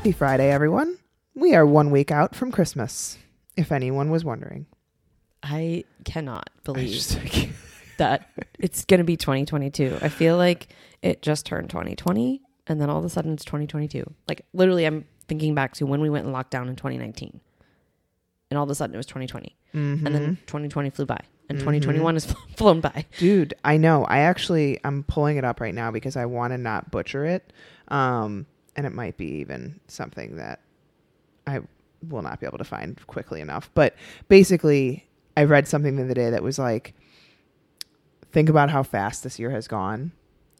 Happy Friday, everyone. We are one week out from Christmas, if anyone was wondering. I cannot believe just- that it's going to be 2022. I feel like it just turned 2020 and then all of a sudden it's 2022. Like literally I'm thinking back to when we went in lockdown in 2019. And all of a sudden it was 2020. And then 2020 flew by and 2021 has flown by. Dude, I know. I actually I'm pulling it up right now because I want to not butcher it. Um and it might be even something that I will not be able to find quickly enough. But basically, I read something the other day that was like think about how fast this year has gone.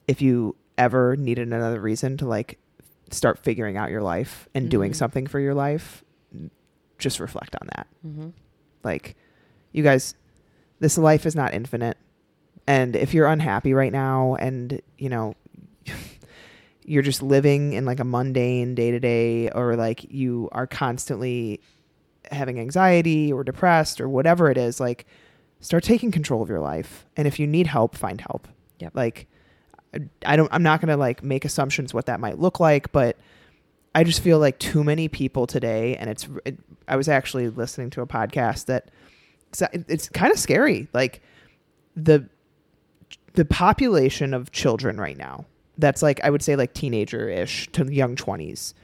If you ever needed another reason to like start figuring out your life and doing Mhm. something for your life, just reflect on that. Mm-hmm. Like, you guys, this life is not infinite. And if you're unhappy right now and, you know, you're just living in like a mundane day to day, or like you are constantly having anxiety or depressed or whatever it is, like, start taking control of your life. And if you need help, find help. Yep. Like, I don't, I'm not going to like make assumptions what that might look like, but I just feel like too many people today, and it's. It, I was actually listening to a podcast that it's, it's kind of scary. Like the the population of children right now. That's like I would say like teenager ish to young twenties.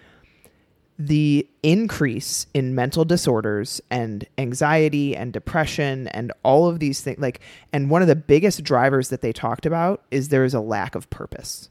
The increase in mental disorders and anxiety and depression and all of these things, like, and one of the biggest drivers that they talked about is there is a lack of purpose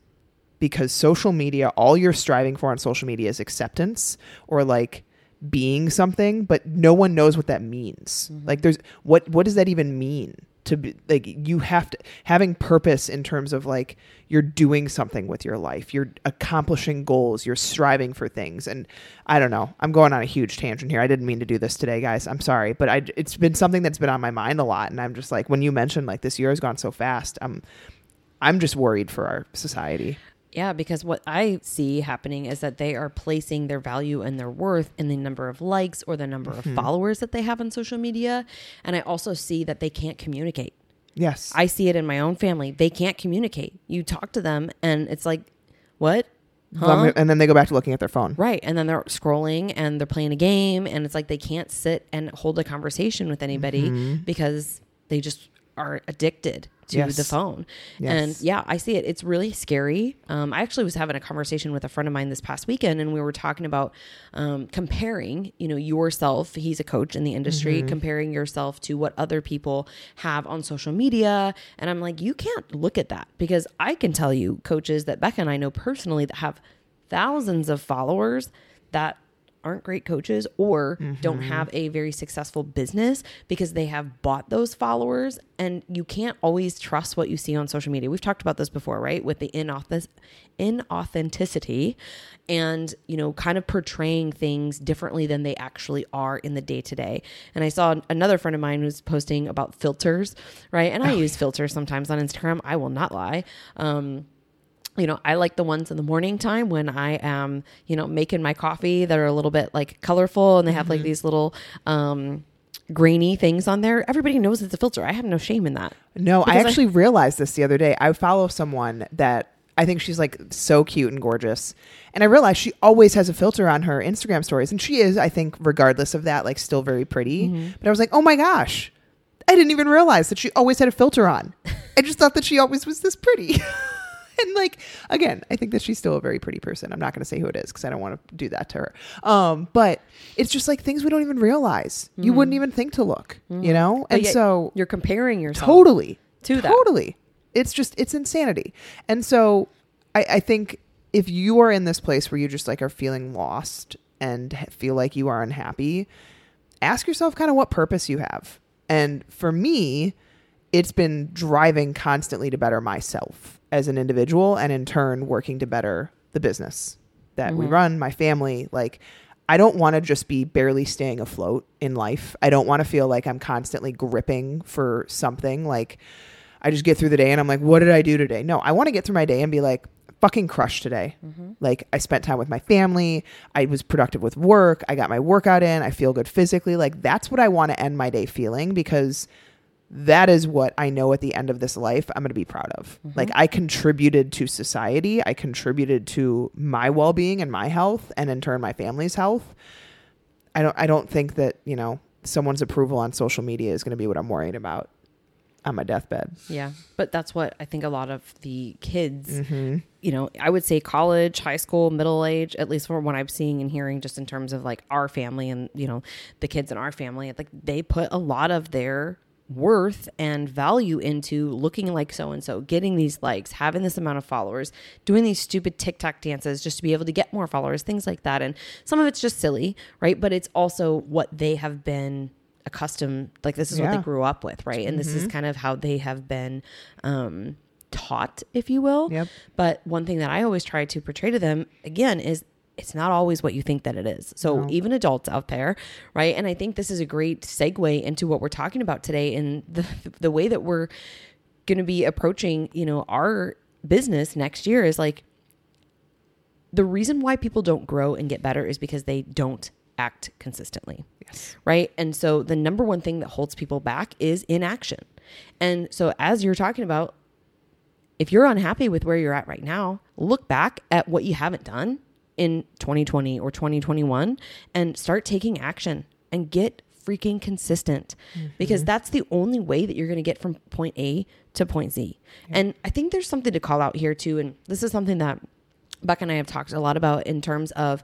because social media, all you're striving for on social media is acceptance or like being something, but no one knows what that means. Mm-hmm. Like there's what what does that even mean? To be like you have to having purpose in terms of like you're doing something with your life, you're accomplishing goals, you're striving for things. And I don't know. I'm going on a huge tangent here. I didn't mean to do this today, guys. I'm sorry, but I it's been something that's been on my mind a lot and I'm just like when you mentioned like this year has gone so fast, I'm I'm just worried for our society. Yeah, because what I see happening is that they are placing their value and their worth in the number of likes or the number Mm-hmm. of followers that they have on social media. And I also see that they can't communicate. Yes. I see it in my own family. They can't communicate. You talk to them and it's like, what? Huh? and then they go back to looking at their phone. Right. And then they're scrolling and they're playing a game and it's like they can't sit and hold a conversation with anybody Mm-hmm. because they just are addicted to Yes. the phone. Yes. And yeah, I see it. It's really scary. Um, I actually was having a conversation with a friend of mine this past weekend and we were talking about um, comparing, you know, yourself, he's a coach in the industry, Mm-hmm. comparing yourself to what other people have on social media. And I'm like, you can't look at that because I can tell you coaches that Becca and I know personally that have thousands of followers that aren't great coaches or don't have a very successful business because they have bought those followers and you can't always trust what you see on social media. We've talked about this before, right? With the inauth- inauthenticity and, you know, kind of portraying things differently than they actually are in the day to day. And I saw another friend of mine who's posting about filters, right? And I use filters sometimes on Instagram. I will not lie. Um, you know, I like the ones in the morning time when I am, you know, making my coffee that are a little bit like colorful and they have like these little um grainy things on there. Everybody knows it's a filter. I have no shame in that. No, I Because I- actually realized this the other day. I follow someone that I think she's like so cute and gorgeous. And I realized she always has a filter on her Instagram stories. And she is, I think, regardless of that, like still very pretty. Mm-hmm. But I was like, oh my gosh, I didn't even realize that she always had a filter on. I just thought that she always was this pretty. and like again, I think that she's still a very pretty person. I'm not going to say who it is because I don't want to do that to her. Um, but it's just like things we don't even realize. You wouldn't even think to look, you know. Mm-hmm. And so you're comparing yourself totally to that. totally it's just it's insanity and so I, I think if you are in this place where you just like are feeling lost and feel like you are unhappy ask yourself kind of what purpose you have and for me it's been driving constantly to better myself as an individual and in turn working to better the business that we mm-hmm. run, my family. Like, I don't want to just be barely staying afloat in life. I don't want to feel like I'm constantly gripping for something. Like, I just get through the day and I'm like, what did I do today? No, I want to get through my day and be like, fucking crushed today. Mm-hmm. Like, I spent time with my family. I was productive with work. I got my workout in. I feel good physically. Like, that's what I want to end my day feeling because that is what I know at the end of this life I'm going to be proud of. Mm-hmm. Like I contributed to society, I contributed to my well-being and my health and in turn my family's health. I don't I don't think that, you know, someone's approval on social media is going to be what I'm worried about on my deathbed. Yeah. But that's what I think a lot of the kids, mm-hmm. you know, I would say college, high school, middle age, at least from what I'm seeing and hearing just in terms of like our family and, you know, the kids in our family, like they put a lot of their worth and value into looking like so and so, getting these likes, having this amount of followers, doing these stupid TikTok dances just to be able to get more followers, things like that. And some of it's just silly, right? But it's also what they have been accustomed like this is what they grew up with, right? And this is kind of how they have been um taught, if you will. Yep. But one thing that I always try to portray to them again is it's not always what you think that it is. So even adults out there, right? And I think this is a great segue into what we're talking about today and the the way that we're going to be approaching, you know, our business next year is like the reason why people don't grow and get better is because they don't act consistently. Yes. Right. And so the number one thing that holds people back is inaction. And so, as you're talking about, if you're unhappy with where you're at right now, look back at what you haven't done in 2020 or 2021 and start taking action and get freaking consistent mm-hmm. because that's the only way that you're going to get from point A to point Z. And I think there's something to call out here too. And this is something that Beck and I have talked a lot about in terms of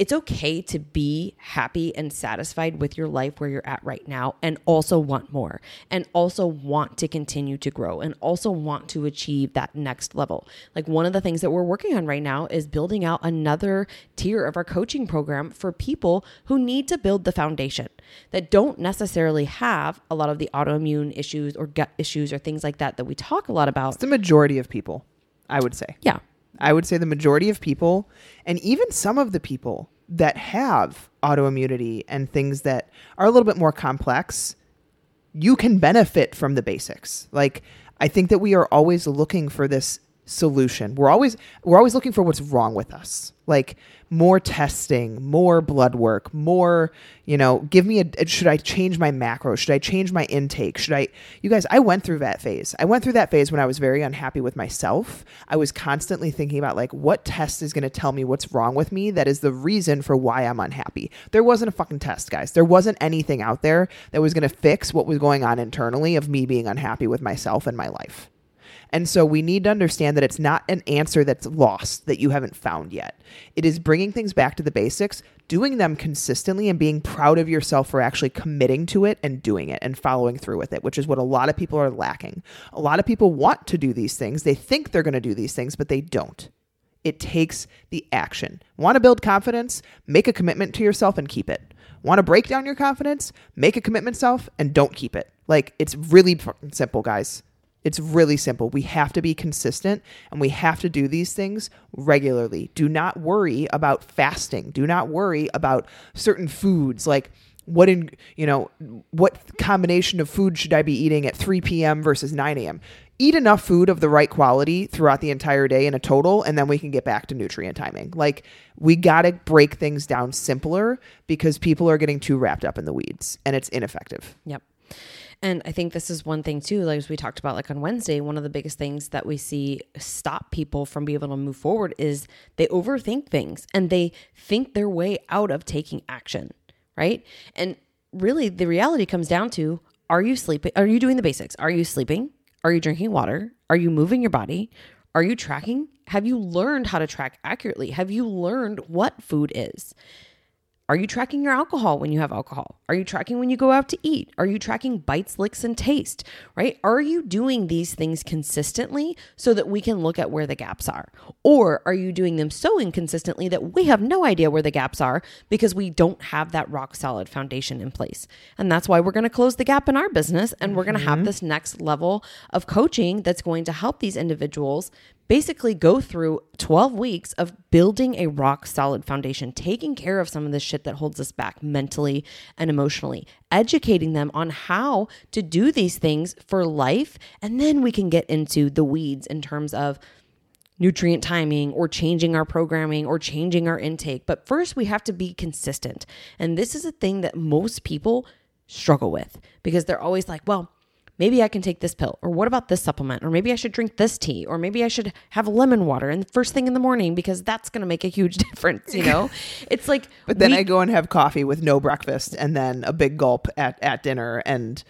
it's okay to be happy and satisfied with your life where you're at right now and also want more and also want to continue to grow and also want to achieve that next level. Like one of the things that we're working on right now is building out another tier of our coaching program for people who need to build the foundation that don't necessarily have a lot of the autoimmune issues or gut issues or things like that that we talk a lot about. It's the majority of people, I would say. Yeah. I would say the majority of people, and even some of the people that have autoimmunity and things that are a little bit more complex, you can benefit from the basics. Like, I think that we are always looking for this solution. We're always we're always looking for what's wrong with us. Like more testing, more blood work, more, you know, give me a should I change my macros? Should I change my intake? Should I You guys, I went through that phase. I went through that phase when I was very unhappy with myself. I was constantly thinking about like what test is going to tell me what's wrong with me that is the reason for why I'm unhappy. There wasn't a fucking test, guys. There wasn't anything out there that was going to fix what was going on internally of me being unhappy with myself and my life. And so we need to understand that it's not an answer that's lost that you haven't found yet. It is bringing things back to the basics, doing them consistently, and being proud of yourself for actually committing to it and doing it and following through with it, which is what a lot of people are lacking. A lot of people want to do these things, they think they're going to do these things, but they don't. It takes the action. Want to build confidence? Make a commitment to yourself and keep it. Want to break down your confidence? Make a commitment self and don't keep it. Like it's really simple, guys. It's really simple. We have to be consistent and we have to do these things regularly. Do not worry about fasting. Do not worry about certain foods like what in you know what combination of food should I be eating at 3 p.m. versus 9 a.m. Eat enough food of the right quality throughout the entire day in a total, and then we can get back to nutrient timing. Like we got to break things down simpler because people are getting too wrapped up in the weeds, and it's ineffective. Yep. And I think this is one thing too, like as we talked about like on Wednesday, one of the biggest things that we see stop people from being able to move forward is they overthink things and they think their way out of taking action, right? And really the reality comes down to are you sleeping? Are you doing the basics? Are you sleeping? Are you drinking water? Are you moving your body? Are you tracking? Have you learned how to track accurately? Have you learned what food is? Are you tracking your alcohol when you have alcohol? Are you tracking when you go out to eat? Are you tracking bites, licks, and taste? Right? Are you doing these things consistently so that we can look at where the gaps are? Or are you doing them so inconsistently that we have no idea where the gaps are because we don't have that rock solid foundation in place? And that's why we're going to close the gap in our business and we're going to have mm-hmm. this next level of coaching that's going to help these individuals basically go through 12 weeks of building a rock solid foundation, taking care of some of the shit that holds us back mentally and emotionally, educating them on how to do these things for life. And then we can get into the weeds in terms of nutrient timing or changing our programming or changing our intake. But first, we have to be consistent. And this is a thing that most people struggle with because they're always like, well, maybe I can take this pill, or what about this supplement, or maybe I should drink this tea, or maybe I should have lemon water and first thing in the morning because that's going to make a huge difference. You know, it's like, But then we- I go and have coffee with no breakfast and then a big gulp at, at dinner. And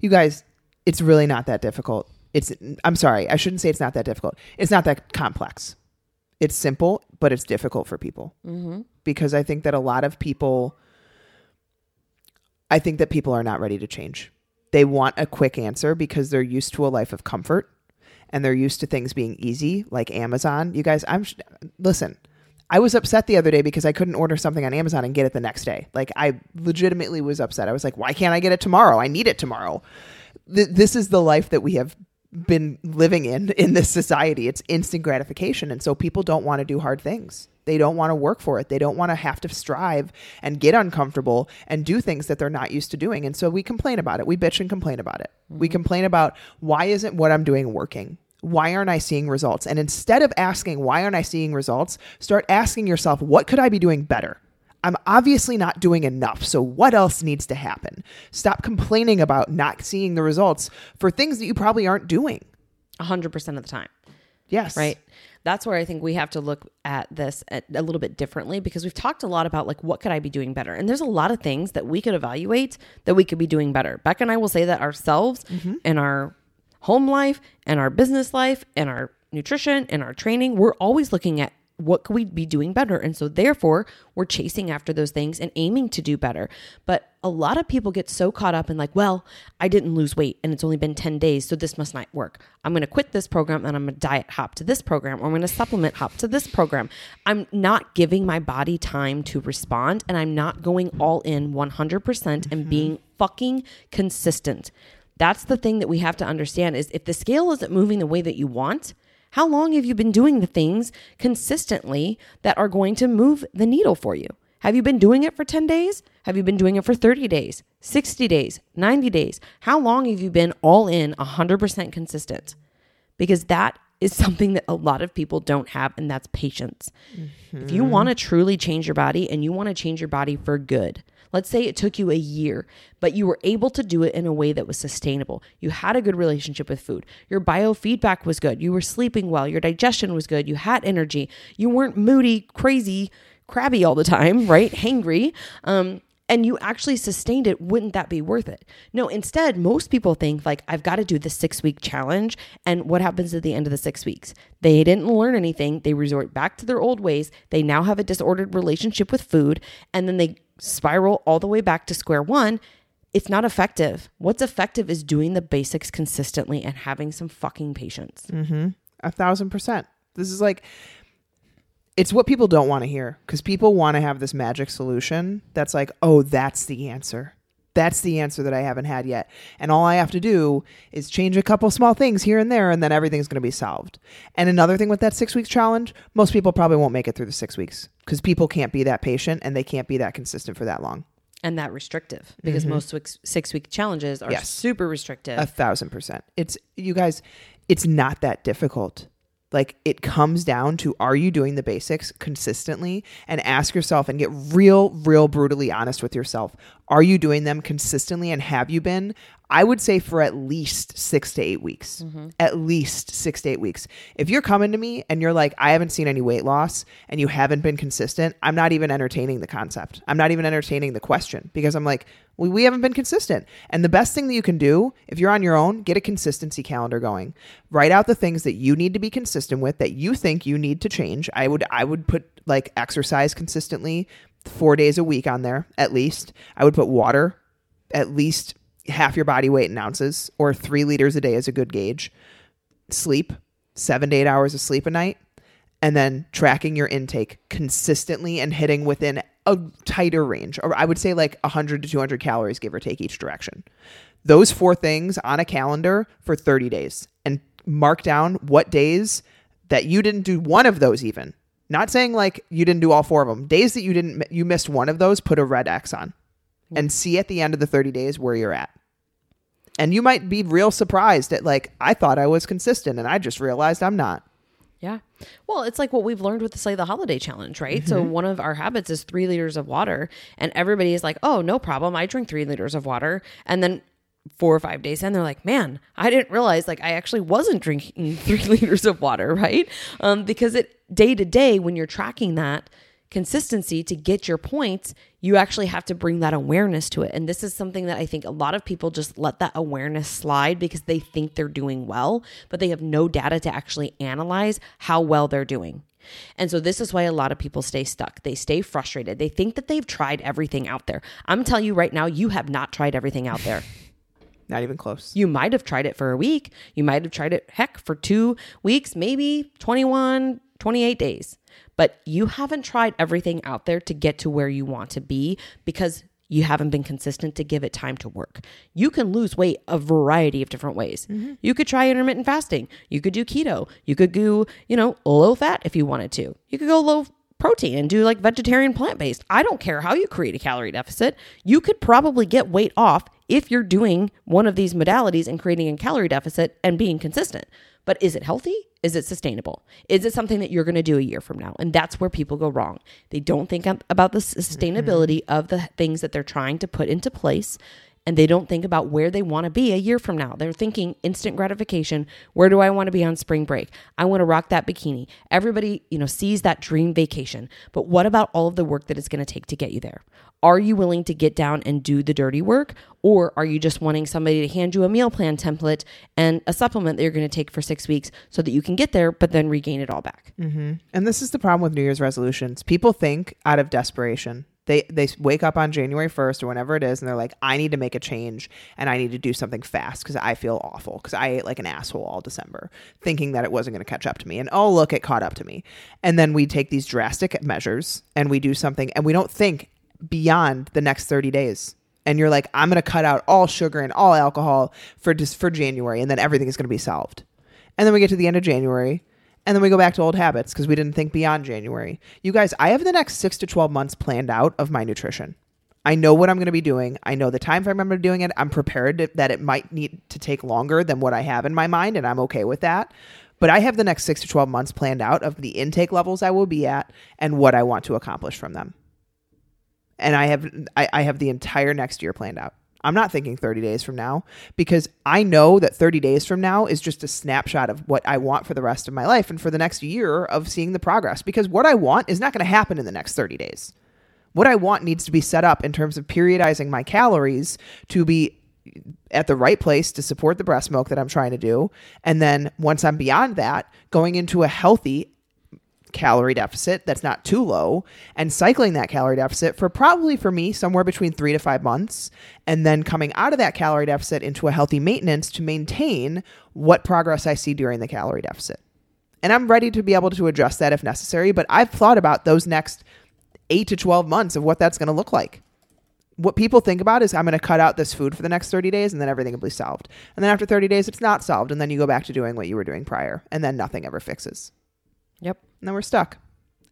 you guys, it's really not that difficult. It's, I'm sorry, I shouldn't say it's not that difficult. It's not that complex. It's simple, but it's difficult for people mm-hmm. because I think that a lot of people, I think that people are not ready to change. They want a quick answer because they're used to a life of comfort and they're used to things being easy, like Amazon. You guys, I'm listen. I was upset the other day because I couldn't order something on Amazon and get it the next day. Like I legitimately was upset. I was like, why can't I get it tomorrow? I need it tomorrow. Th- this is the life that we have been living in in this society. It's instant gratification, and so people don't want to do hard things. They don't want to work for it. They don't want to have to strive and get uncomfortable and do things that they're not used to doing. And so we complain about it. We bitch and complain about it. We mm-hmm. complain about why isn't what I'm doing working? Why aren't I seeing results? And instead of asking, why aren't I seeing results, start asking yourself, what could I be doing better? I'm obviously not doing enough. So, what else needs to happen? Stop complaining about not seeing the results for things that you probably aren't doing. 100% of the time. Yes. right that's where i think we have to look at this at a little bit differently because we've talked a lot about like what could i be doing better? And there's a lot of things that we could evaluate that we could be doing better. Beck and i will say that ourselves mm-hmm. in our home life and our business life and our nutrition and our training we're always looking at what could we be doing better. And so therefore we're chasing after those things and aiming to do better. But a lot of people get so caught up in like well i didn't lose weight and it's only been 10 days so this must not work. I'm going to quit this program and i'm going to diet hop to this program or i'm going to supplement hop to this program. I'm not giving my body time to respond and i'm not going all in 100% and mm-hmm. being fucking consistent. That's the thing that we have to understand is if the scale isn't moving the way that you want how long have you been doing the things consistently that are going to move the needle for you? Have you been doing it for 10 days? Have you been doing it for 30 days, 60 days, 90 days? How long have you been all in 100% consistent? Because that is something that a lot of people don't have, and that's patience. If you want to mm-hmm. truly change your body and you want to change your body for good, let's say it took you a year, but you were able to do it in a way that was sustainable. You had a good relationship with food. Your biofeedback was good. You were sleeping well. Your digestion was good. You had energy. You weren't moody, crazy, crabby all the time, right? Hangry. Um, and you actually sustained it, wouldn't that be worth it? No, instead, most people think like, I've got to do the six week challenge. And what happens at the end of the six weeks? They didn't learn anything. They resort back to their old ways. They now have a disordered relationship with food. And then they spiral all the way back to square one. It's not effective. What's effective is doing the basics consistently and having some fucking patience. A thousand percent. This is like, it's what people don't want to hear because people want to have this magic solution that's like, oh, that's the answer. That's the answer that I haven't had yet. And all I have to do is change a couple small things here and there, and then everything's going to be solved. And another thing with that six weeks challenge, most people probably won't make it through the six weeks because people can't be that patient and they can't be that consistent for that long. And that restrictive because mm-hmm. most six week challenges are Yes. super restrictive. A thousand percent. It's you guys, it's not that difficult. Like it comes down to are you doing the basics consistently and ask yourself and get real, real brutally honest with yourself. Are you doing them consistently and have you been? I would say for at least six to eight weeks. Mm-hmm. At least six to eight weeks. If you're coming to me and you're like, I haven't seen any weight loss and you haven't been consistent, I'm not even entertaining the concept. I'm not even entertaining the question because I'm like, we, we haven't been consistent. And the best thing that you can do if you're on your own, get a consistency calendar going. Write out the things that you need to be consistent with that you think you need to change. I would I would put like exercise consistently 4 days a week on there at least. I would put water at least half your body weight in ounces, or three liters a day is a good gauge. Sleep, seven to eight hours of sleep a night, and then tracking your intake consistently and hitting within a tighter range, or I would say like 100 to 200 calories, give or take each direction. Those four things on a calendar for 30 days and mark down what days that you didn't do one of those even. Not saying like you didn't do all four of them. Days that you didn't you missed one of those, put a red X on. And see at the end of the 30 days where you're at. And you might be real surprised at like I thought I was consistent and I just realized I'm not. Yeah. Well, it's like what we've learned with the say the holiday challenge, right? So one of our habits is three liters of water, and everybody is like, "Oh, no problem. I drink three liters of water." And then four or five days in, they're like, "Man, I didn't realize like I actually wasn't drinking three liters of water, right?" Um, because it day to day when you're tracking that consistency to get your points, you actually have to bring that awareness to it. And this is something that I think a lot of people just let that awareness slide because they think they're doing well, but they have no data to actually analyze how well they're doing. And so this is why a lot of people stay stuck. They stay frustrated. They think that they've tried everything out there. I'm telling you right now, you have not tried everything out there. Not even close. You might have tried it for a week. You might have tried it, heck, for two weeks, maybe 21, 28 days. But you haven't tried everything out there to get to where you want to be because you haven't been consistent to give it time to work. You can lose weight a variety of different ways. Mm-hmm. You could try intermittent fasting. You could do keto. You could do, you know, low fat if you wanted to. You could go low protein and do like vegetarian plant based. I don't care how you create a calorie deficit. You could probably get weight off if you're doing one of these modalities and creating a calorie deficit and being consistent. But is it healthy? Is it sustainable? Is it something that you're going to do a year from now? And that's where people go wrong. They don't think about the sustainability mm-hmm. of the things that they're trying to put into place and they don't think about where they want to be a year from now. They're thinking instant gratification. Where do I want to be on spring break? I want to rock that bikini. Everybody, you know, sees that dream vacation. But what about all of the work that it's going to take to get you there? Are you willing to get down and do the dirty work? Or are you just wanting somebody to hand you a meal plan template and a supplement that you're going to take for six weeks so that you can get there, but then regain it all back? Mm-hmm. And this is the problem with New Year's resolutions. People think out of desperation. They they wake up on January 1st or whenever it is and they're like I need to make a change and I need to do something fast cuz I feel awful cuz I ate like an asshole all December thinking that it wasn't going to catch up to me and oh look it caught up to me. And then we take these drastic measures and we do something and we don't think beyond the next 30 days. And you're like I'm going to cut out all sugar and all alcohol for just for January and then everything is going to be solved. And then we get to the end of January and then we go back to old habits because we didn't think beyond January. You guys, I have the next six to 12 months planned out of my nutrition. I know what I'm going to be doing. I know the time frame I'm going to be doing it. I'm prepared to, that it might need to take longer than what I have in my mind, and I'm okay with that. But I have the next six to 12 months planned out of the intake levels I will be at and what I want to accomplish from them. And I have I, I have the entire next year planned out. I'm not thinking 30 days from now because I know that 30 days from now is just a snapshot of what I want for the rest of my life and for the next year of seeing the progress. Because what I want is not going to happen in the next 30 days. What I want needs to be set up in terms of periodizing my calories to be at the right place to support the breast milk that I'm trying to do. And then once I'm beyond that, going into a healthy calorie deficit that's not too low and cycling that calorie deficit for probably for me somewhere between three to five months and then coming out of that calorie deficit into a healthy maintenance to maintain what progress I see during the calorie deficit. And I'm ready to be able to address that if necessary, but I've thought about those next eight to 12 months of what that's going to look like. What people think about is I'm going to cut out this food for the next 30 days and then everything will be solved. And then after 30 days, it's not solved. And then you go back to doing what you were doing prior and then nothing ever fixes Yep. and then we're stuck.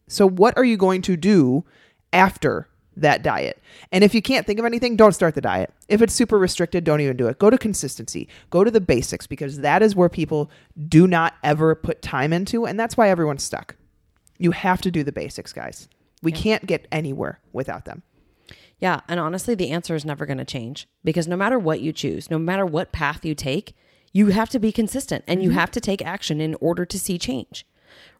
So, what are you going to do after that diet? And if you can't think of anything, don't start the diet. If it's super restricted, don't even do it. Go to consistency, go to the basics, because that is where people do not ever put time into. And that's why everyone's stuck. You have to do the basics, guys. We can't get anywhere without them. Yeah. And honestly, the answer is never going to change because no matter what you choose, no matter what path you take, you have to be consistent and you mm-hmm. have to take action in order to see change.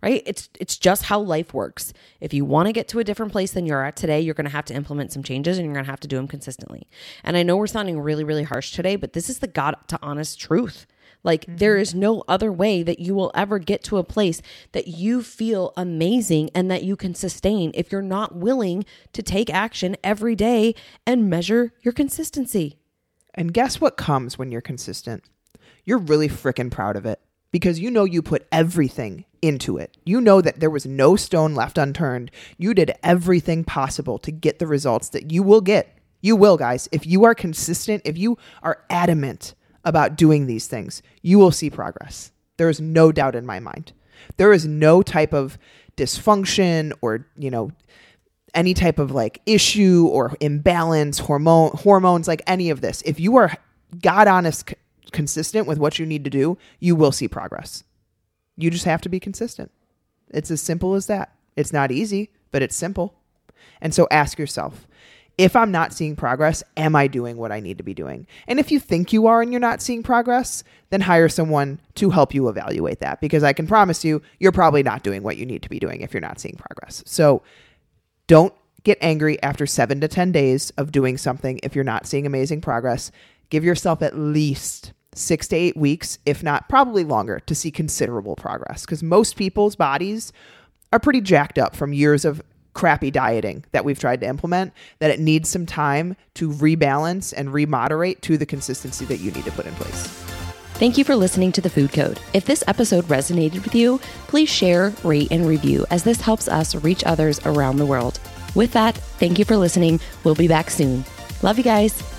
Right? It's it's just how life works. If you want to get to a different place than you're at today, you're going to have to implement some changes and you're going to have to do them consistently. And I know we're sounding really really harsh today, but this is the God to honest truth. Like there mm-hmm. is no other way that you will ever get to a place that you feel amazing and that you can sustain if you're not willing to take action every day and measure your consistency. And guess what comes when you're consistent? You're really freaking proud of it because you know you put everything into it. You know that there was no stone left unturned. You did everything possible to get the results that you will get. You will, guys. If you are consistent, if you are adamant about doing these things, you will see progress. There is no doubt in my mind. There is no type of dysfunction or, you know, any type of like issue or imbalance, hormone hormones, like any of this. If you are god honest consistent with what you need to do, you will see progress. You just have to be consistent. It's as simple as that. It's not easy, but it's simple. And so ask yourself, if I'm not seeing progress, am I doing what I need to be doing? And if you think you are and you're not seeing progress, then hire someone to help you evaluate that because I can promise you, you're probably not doing what you need to be doing if you're not seeing progress. So don't get angry after seven to 10 days of doing something if you're not seeing amazing progress. Give yourself at least six to eight weeks, if not probably longer, to see considerable progress because most people's bodies are pretty jacked up from years of crappy dieting that we've tried to implement that it needs some time to rebalance and remoderate to the consistency that you need to put in place. Thank you for listening to The Food Code. If this episode resonated with you, please share, rate, and review as this helps us reach others around the world. With that, thank you for listening. We'll be back soon. Love you guys.